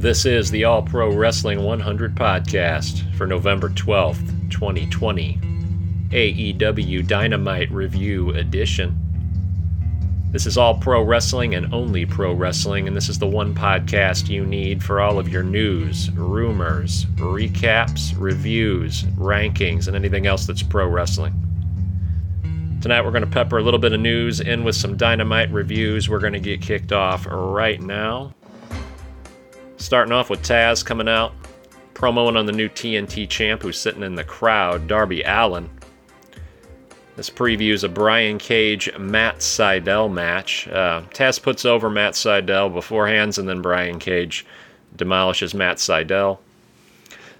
This is the All Pro Wrestling 100 podcast for November 12th, 2020, AEW Dynamite Review Edition. This is All Pro Wrestling and only Pro Wrestling, and this is the one podcast you need for all of your news, rumors, recaps, reviews, rankings, and anything else that's pro wrestling. Tonight we're going to pepper a little bit of news in with some Dynamite reviews. We're going to get kicked off right now. Starting off with Taz coming out, promoing on the new TNT champ who's sitting in the crowd, Darby Allin. This previews a Brian Cage Matt Sydal match. Uh, Taz puts over Matt Sydal beforehand, and then Brian Cage demolishes Matt Sydal.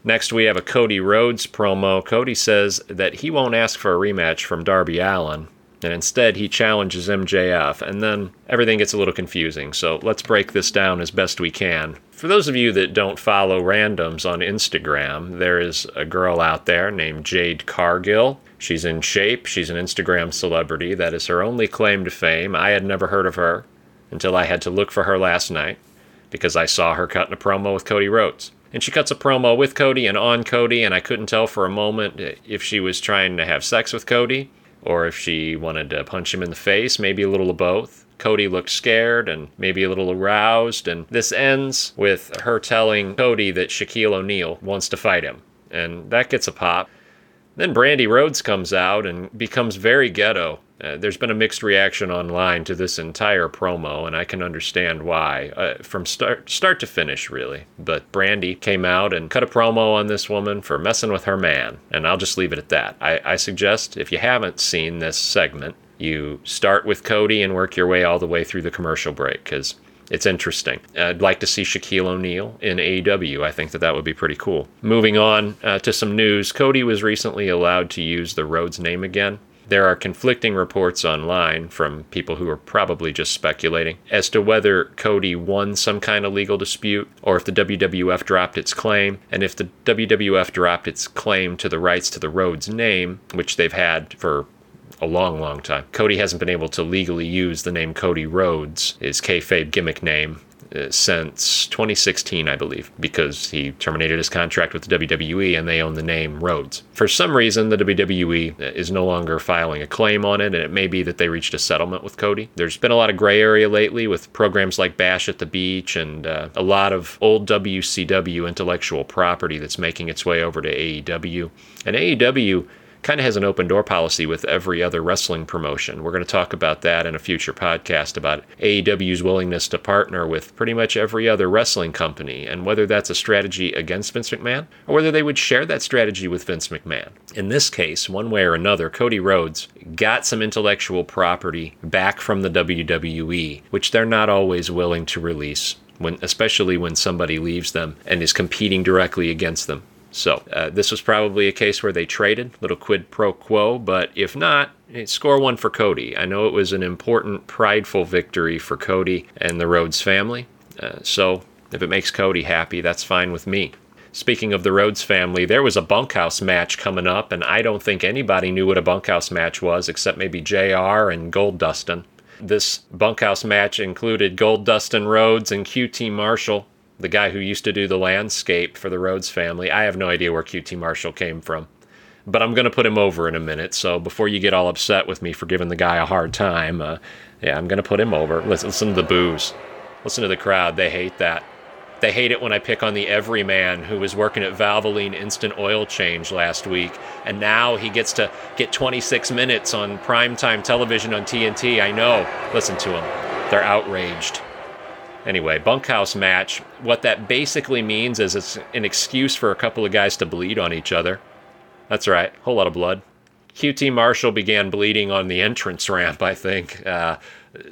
Next, we have a Cody Rhodes promo. Cody says that he won't ask for a rematch from Darby Allin, and instead he challenges MJF, and then everything gets a little confusing. So let's break this down as best we can. For those of you that don't follow randoms on Instagram, there is a girl out there named Jade Cargill. She's in shape, she's an Instagram celebrity. That is her only claim to fame. I had never heard of her until I had to look for her last night because I saw her cutting a promo with Cody Rhodes. And she cuts a promo with Cody and on Cody, and I couldn't tell for a moment if she was trying to have sex with Cody or if she wanted to punch him in the face, maybe a little of both. Cody looked scared and maybe a little aroused, and this ends with her telling Cody that Shaquille O'Neal wants to fight him, and that gets a pop. Then Brandi Rhodes comes out and becomes very ghetto. Uh, there's been a mixed reaction online to this entire promo, and I can understand why, uh, from start start to finish, really. But Brandi came out and cut a promo on this woman for messing with her man, and I'll just leave it at that. I, I suggest if you haven't seen this segment, you start with Cody and work your way all the way through the commercial break, because it's interesting. I'd like to see Shaquille O'Neal in AEW. I think that that would be pretty cool. Moving on uh, to some news, Cody was recently allowed to use the Rhodes name again. There are conflicting reports online from people who are probably just speculating as to whether Cody won some kind of legal dispute or if the WWF dropped its claim. And if the WWF dropped its claim to the rights to the Rhodes name, which they've had for a long, long time. Cody hasn't been able to legally use the name Cody Rhodes, his kayfabe gimmick name, since 2016, I believe, because he terminated his contract with the WWE and they own the name Rhodes. For some reason, the WWE is no longer filing a claim on it, and it may be that they reached a settlement with Cody. There's been a lot of gray area lately with programs like Bash at the Beach and uh, a lot of old WCW intellectual property that's making its way over to AEW. And AEW kind of has an open door policy with every other wrestling promotion. We're going to talk about that in a future podcast about AEW's willingness to partner with pretty much every other wrestling company and whether that's a strategy against Vince McMahon or whether they would share that strategy with Vince McMahon. In this case, one way or another, Cody Rhodes got some intellectual property back from the WWE, which they're not always willing to release. When, especially when somebody leaves them and is competing directly against them. So uh, this was probably a case where they traded, little quid pro quo. But if not, score one for Cody. I know it was an important, prideful victory for Cody and the Rhodes family. Uh, so if it makes Cody happy, that's fine with me. Speaking of the Rhodes family, there was a bunkhouse match coming up, and I don't think anybody knew what a bunkhouse match was except maybe JR and Gold Dustin. This bunkhouse match included Gold Dustin Rhodes and QT Marshall the guy who used to do the landscape for the Rhodes family. I have no idea where QT Marshall came from, but I'm going to put him over in a minute. So before you get all upset with me for giving the guy a hard time, uh, yeah, I'm going to put him over. Listen, listen to the boos. Listen to the crowd. They hate that. They hate it when I pick on the everyman who was working at Valvoline Instant Oil Change last week, and now he gets to get 26 minutes on primetime television on TNT. I know. Listen to them. They're outraged. Anyway, bunkhouse match. What that basically means is it's an excuse for a couple of guys to bleed on each other. That's right, whole lot of blood. QT Marshall began bleeding on the entrance ramp, I think. Uh,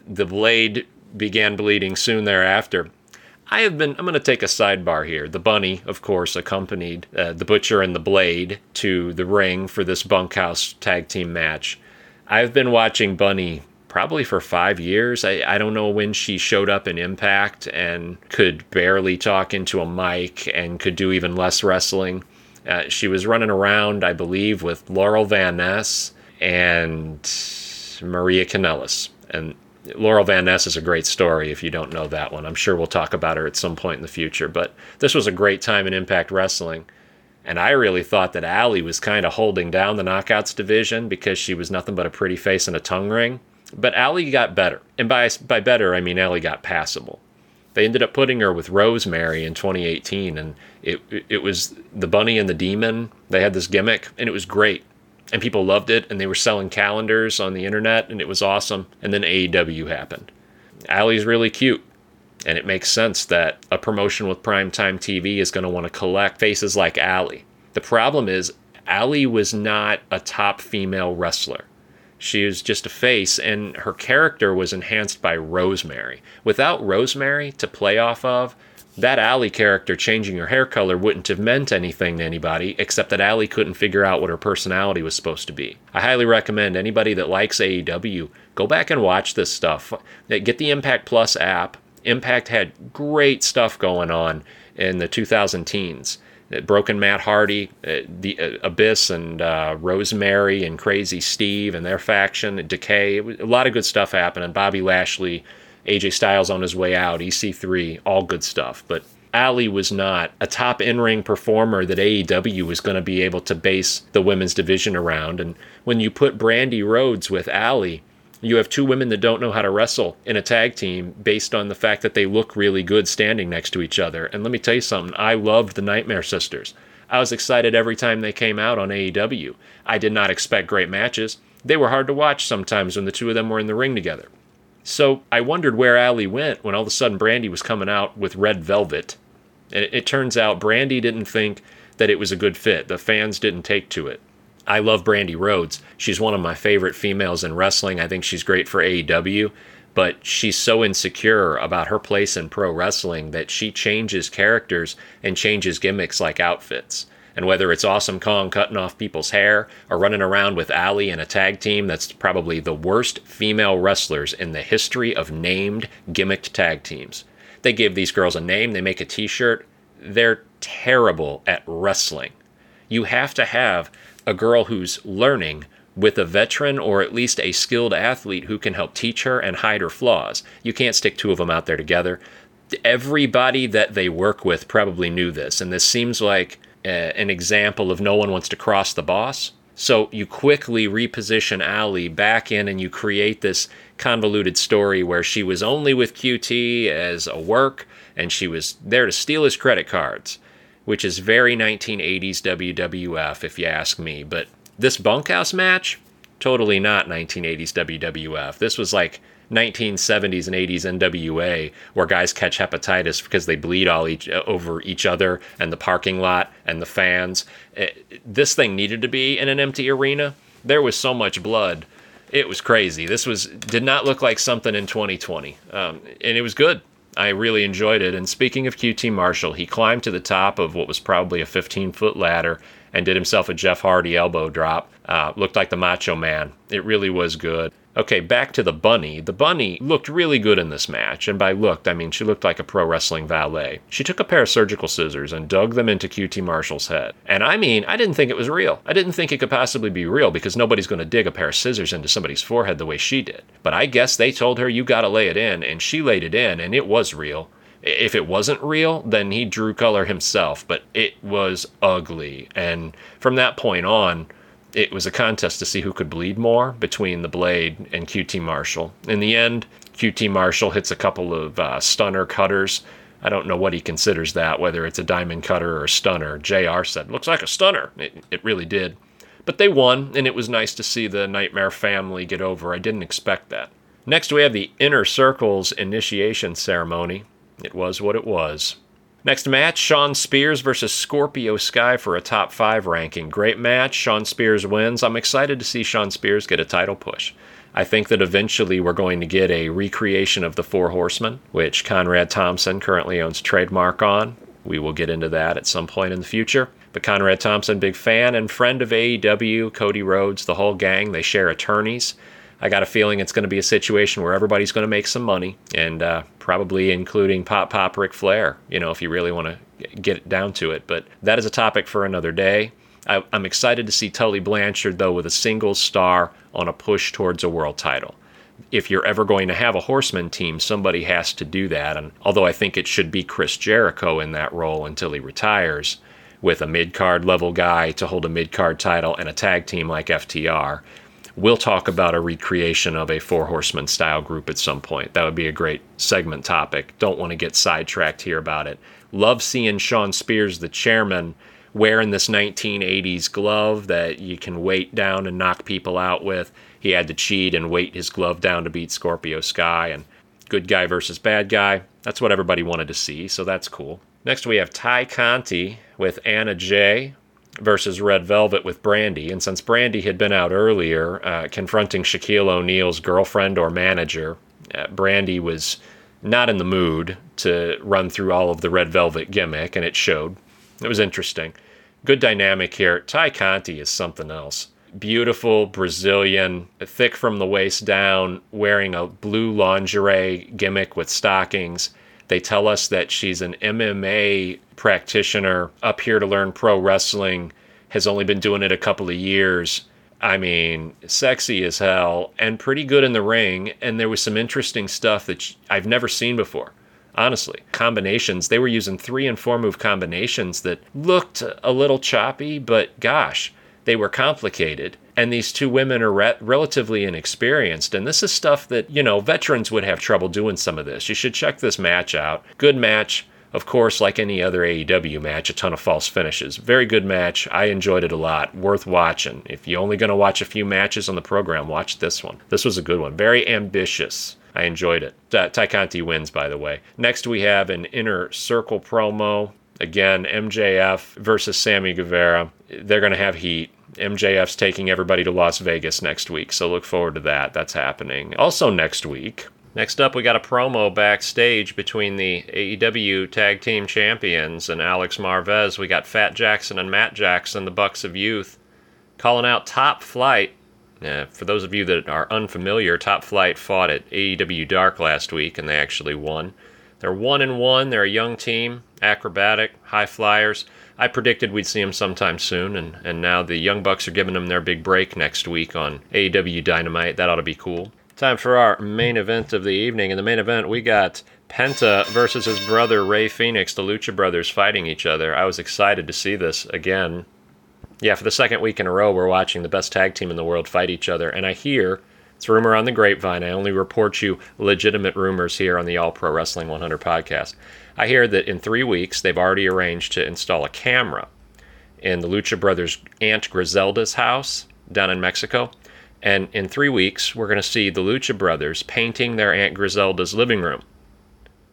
the blade began bleeding soon thereafter. I have been, I'm going to take a sidebar here. The bunny, of course, accompanied uh, the butcher and the blade to the ring for this bunkhouse tag team match. I've been watching Bunny probably for five years. I, I don't know when she showed up in Impact and could barely talk into a mic and could do even less wrestling. Uh, she was running around, I believe, with Laurel Van Ness and Maria Kanellis. And Laurel Van Ness is a great story if you don't know that one. I'm sure we'll talk about her at some point in the future. But this was a great time in Impact Wrestling. And I really thought that Allie was kind of holding down the Knockouts division because she was nothing but a pretty face and a tongue ring. But Allie got better. And by, by better, I mean Allie got passable. They ended up putting her with Rosemary in 2018, and it, it was the bunny and the demon. They had this gimmick, and it was great and people loved it and they were selling calendars on the internet and it was awesome and then AEW happened. Allie's really cute and it makes sense that a promotion with primetime TV is going to want to collect faces like Allie. The problem is Allie was not a top female wrestler. She was just a face, and her character was enhanced by Rosemary. Without Rosemary to play off of, that Allie character changing her hair color wouldn't have meant anything to anybody, except that Allie couldn't figure out what her personality was supposed to be. I highly recommend anybody that likes AEW go back and watch this stuff. Get the Impact Plus app. Impact had great stuff going on in the 2000 teens. Broken Matt Hardy, uh, the uh, Abyss, and uh, Rosemary, and Crazy Steve, and their faction, Decay. A lot of good stuff happening. Bobby Lashley AJ Styles on his way out, EC3, all good stuff. But Allie was not a top in ring performer that AEW was going to be able to base the women's division around. And when you put Brandi Rhodes with Allie, you have two women that don't know how to wrestle in a tag team based on the fact that they look really good standing next to each other. And let me tell you something, I loved the Nightmare Sisters. I was excited every time they came out on AEW. I did not expect great matches. They were hard to watch sometimes when the two of them were in the ring together. So I wondered where Allie went when all of a sudden Brandi was coming out with Red Velvet. And it, it turns out Brandi didn't think that it was a good fit. The fans didn't take to it. I love Brandi Rhodes. She's one of my favorite females in wrestling. I think she's great for AEW, but she's so insecure about her place in pro wrestling that she changes characters and changes gimmicks like outfits. And whether it's Awesome Kong cutting off people's hair or running around with Allie in a tag team that's probably the worst female wrestlers in the history of named gimmicked tag teams. They give these girls a name, they make a t shirt. They're terrible at wrestling. You have to have a girl who's learning with a veteran or at least a skilled athlete who can help teach her and hide her flaws. You can't stick two of them out there together. Everybody that they work with probably knew this, and this seems like uh, an example of no one wants to cross the boss. So you quickly reposition Allie back in and you create this convoluted story where she was only with QT as a work and she was there to steal his credit cards, which is very 1980s WWF, if you ask me. But this bunkhouse match, totally not 1980s WWF. This was like 1970s and 80s NWA where guys catch hepatitis because they bleed all each, over each other and the parking lot and the fans. It, eh, this thing needed to be in an empty arena. There was so much blood. It was crazy. This was did not look like something in 2020, um, and it was good. I really enjoyed it. And speaking of QT Marshall, he climbed to the top of what was probably a 15 foot ladder and did himself a Jeff Hardy elbow drop. Uh, looked like the Macho Man. It really was good. Okay, back to the bunny. The bunny looked really good in this match, and by looked, I mean she looked like a pro wrestling valet. She took a pair of surgical scissors and dug them into QT Marshall's head. And I mean, I didn't think it was real. I didn't think it could possibly be real because nobody's going to dig a pair of scissors into somebody's forehead the way she did. But I guess they told her, you gotta lay it in, and she laid it in, and it was real. If it wasn't real, then he drew color himself, but it was ugly. And from that point on, it was a contest to see who could bleed more between the Blade and QT Marshall. In the end, QT Marshall hits a couple of uh, stunner cutters. I don't know what he considers that, whether it's a diamond cutter or a stunner. JR said, looks like a stunner. It, it really did. But they won, and it was nice to see the Nightmare family get over. I didn't expect that. Next, we have the Inner Circle's initiation ceremony. It was what it was. Next match, Shawn Spears versus Scorpio Sky for a top five ranking. Great match. Shawn Spears wins. I'm excited to see Shawn Spears get a title push. I think that eventually we're going to get a recreation of the Four Horsemen, which Conrad Thompson currently owns trademark on. We will get into that at some point in the future. But Conrad Thompson, big fan and friend of AEW, Cody Rhodes, the whole gang, they share attorneys. I got a feeling it's going to be a situation where everybody's going to make some money, and uh, probably including Pop Pop Ric Flair, you know, if you really want to get down to it. But that is a topic for another day. I, am excited to see Tully Blanchard, though, with a single star on a push towards a world title. if you're ever going to have a horseman team, somebody has to do that. And although I think it should be Chris Jericho in that role until he retires, with a mid card level guy to hold a mid card title and a tag team like FTR, we'll talk about a recreation of a four horseman style group at some point. That would be a great segment topic. Don't want to get sidetracked here about it. Love seeing Shawn Spears, the chairman, wearing this 1980s glove that you can weight down and knock people out with. He had to cheat and weight his glove down to beat Scorpio Sky and good guy versus bad guy. That's what everybody wanted to see, so that's cool. Next, we have Tay Conti with Anna Jay versus Red Velvet with Brandi. And since Brandi had been out earlier uh, confronting Shaquille O'Neal's girlfriend or manager, uh, Brandi was not in the mood to run through all of the Red Velvet gimmick, and it showed. It was interesting. Good dynamic here. Tay Conti is something else. Beautiful Brazilian, thick from the waist down, wearing a blue lingerie gimmick with stockings. They tell us that she's an MMA practitioner up here to learn pro wrestling, has only been doing it a couple of years. I mean, sexy as hell and pretty good in the ring. And there was some interesting stuff that I've never seen before. Honestly, combinations. They were using three and four move combinations that looked a little choppy, but gosh, they were complicated and these two women are re- relatively inexperienced. And this is stuff that, you know, veterans would have trouble doing some of this. You should check this match out. Good match. Of course, like any other AEW match, a ton of false finishes. Very good match. I enjoyed it a lot. Worth watching. If you're only going to watch a few matches on the program, watch this one. This was a good one. Very ambitious. I enjoyed it. Uh, wins, by the way. Next, we have an inner circle promo. Again, MJF versus Sammy Guevara. They're going to have heat. MJF's taking everybody to Las Vegas next week, so look forward to that. That's happening. Also, next week, Next up, we got a promo backstage between the AEW Tag Team Champions and Alex Marvez. We got Fat Jackson and Matt Jackson, the Bucks of Youth, calling out Top Flight. Uh, for those of you that are unfamiliar, Top Flight fought at AEW Dark last week, and they actually won. They're one and one. They're a young team, acrobatic, high flyers. I predicted we'd see them sometime soon, and, and now the Young Bucks are giving them their big break next week on AEW Dynamite. That ought to be cool. Time for our main event of the evening. In the main event, we got Penta versus his brother Rey Fenix, the Lucha Brothers, fighting each other. I was excited to see this again. Yeah, for the second week in a row, we're watching the best tag team in the world fight each other, and I hear it's rumor on the grapevine. I only report you legitimate rumors here on the All Pro Wrestling 100 podcast. I hear that in three weeks they've already arranged to install a camera in the Lucha Brothers' Aunt Griselda's house down in Mexico. And in three weeks, we're going to see the Lucha Brothers painting their Aunt Griselda's living room.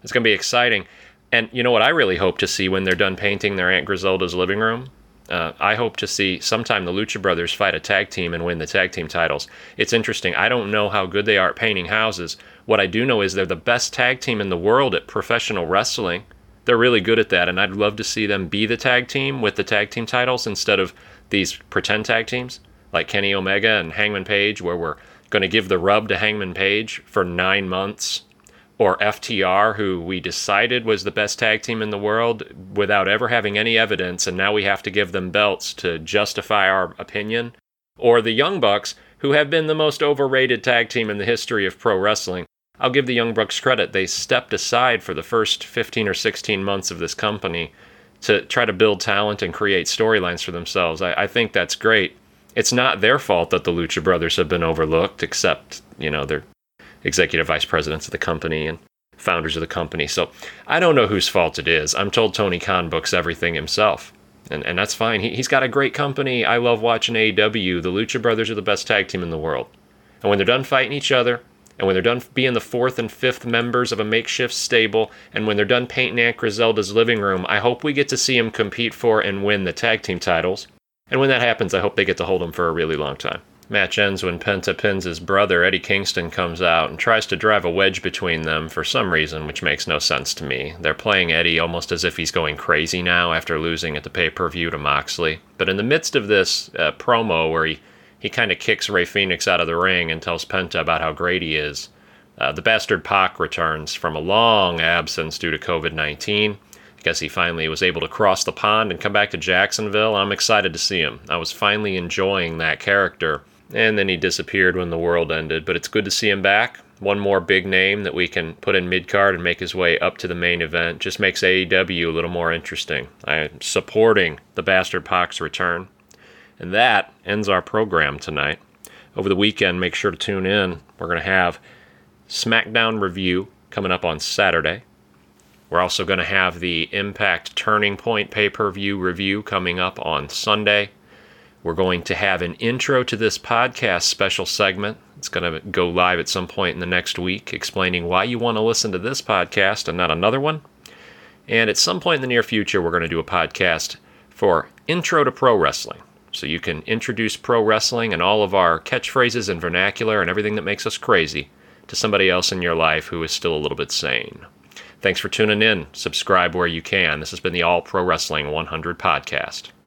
It's going to be exciting. And you know what I really hope to see when they're done painting their Aunt Griselda's living room? Uh, I hope to see sometime the Lucha Brothers fight a tag team and win the tag team titles. It's interesting. I don't know how good they are at painting houses. What I do know is they're the best tag team in the world at professional wrestling. They're really good at that, and I'd love to see them be the tag team with the tag team titles instead of these pretend tag teams like Kenny Omega and Hangman Page, where we're going to give the rub to Hangman Page for nine months or FTR, who we decided was the best tag team in the world without ever having any evidence, and now we have to give them belts to justify our opinion, or the Young Bucks, who have been the most overrated tag team in the history of pro wrestling. I'll give the Young Bucks credit. They stepped aside for the first 15 or 16 months of this company to try to build talent and create storylines for themselves. I, I think that's great. It's not their fault that the Lucha Brothers have been overlooked, except, you know, they're executive vice presidents of the company and founders of the company. So I don't know whose fault it is. I'm told Tony Khan books everything himself. And, and that's fine. He, he's got a great company. I love watching AEW. The Lucha Brothers are the best tag team in the world. And when they're done fighting each other, and when they're done being the fourth and fifth members of a makeshift stable, and when they're done painting Aunt Griselda's living room, I hope we get to see them compete for and win the tag team titles. And when that happens, I hope they get to hold them for a really long time. Match ends when Penta pins his brother, Eddie Kingston, comes out and tries to drive a wedge between them for some reason, which makes no sense to me. They're playing Eddie almost as if he's going crazy now after losing at the pay per view to Moxley. But in the midst of this uh, promo where he, he kind of kicks Rey Fenix out of the ring and tells Penta about how great he is, uh, the bastard Pac returns from a long absence due to COVID 19 I guess he finally was able to cross the pond and come back to Jacksonville. I'm excited to see him. I was finally enjoying that character and then he disappeared when the world ended. But it's good to see him back. one more big name that we can put in mid card and make his way up to the main event. Just makes AEW a little more interesting. I'm supporting the Bastard Pac's return. And that ends our program tonight. Over the weekend, make sure to tune in. We're going to have SmackDown review coming up on Saturday. We're also going to have the Impact Turning Point pay per view review coming up on Sunday. We're going to have an intro to this podcast special segment. It's going to go live at some point in the next week, explaining why you want to listen to this podcast and not another one. And at some point in the near future, we're going to do a podcast for Intro to Pro Wrestling. So you can introduce pro wrestling and all of our catchphrases and vernacular and everything that makes us crazy to somebody else in your life who is still a little bit sane. Thanks for tuning in. Subscribe where you can. This has been the All Pro Wrestling 100 podcast.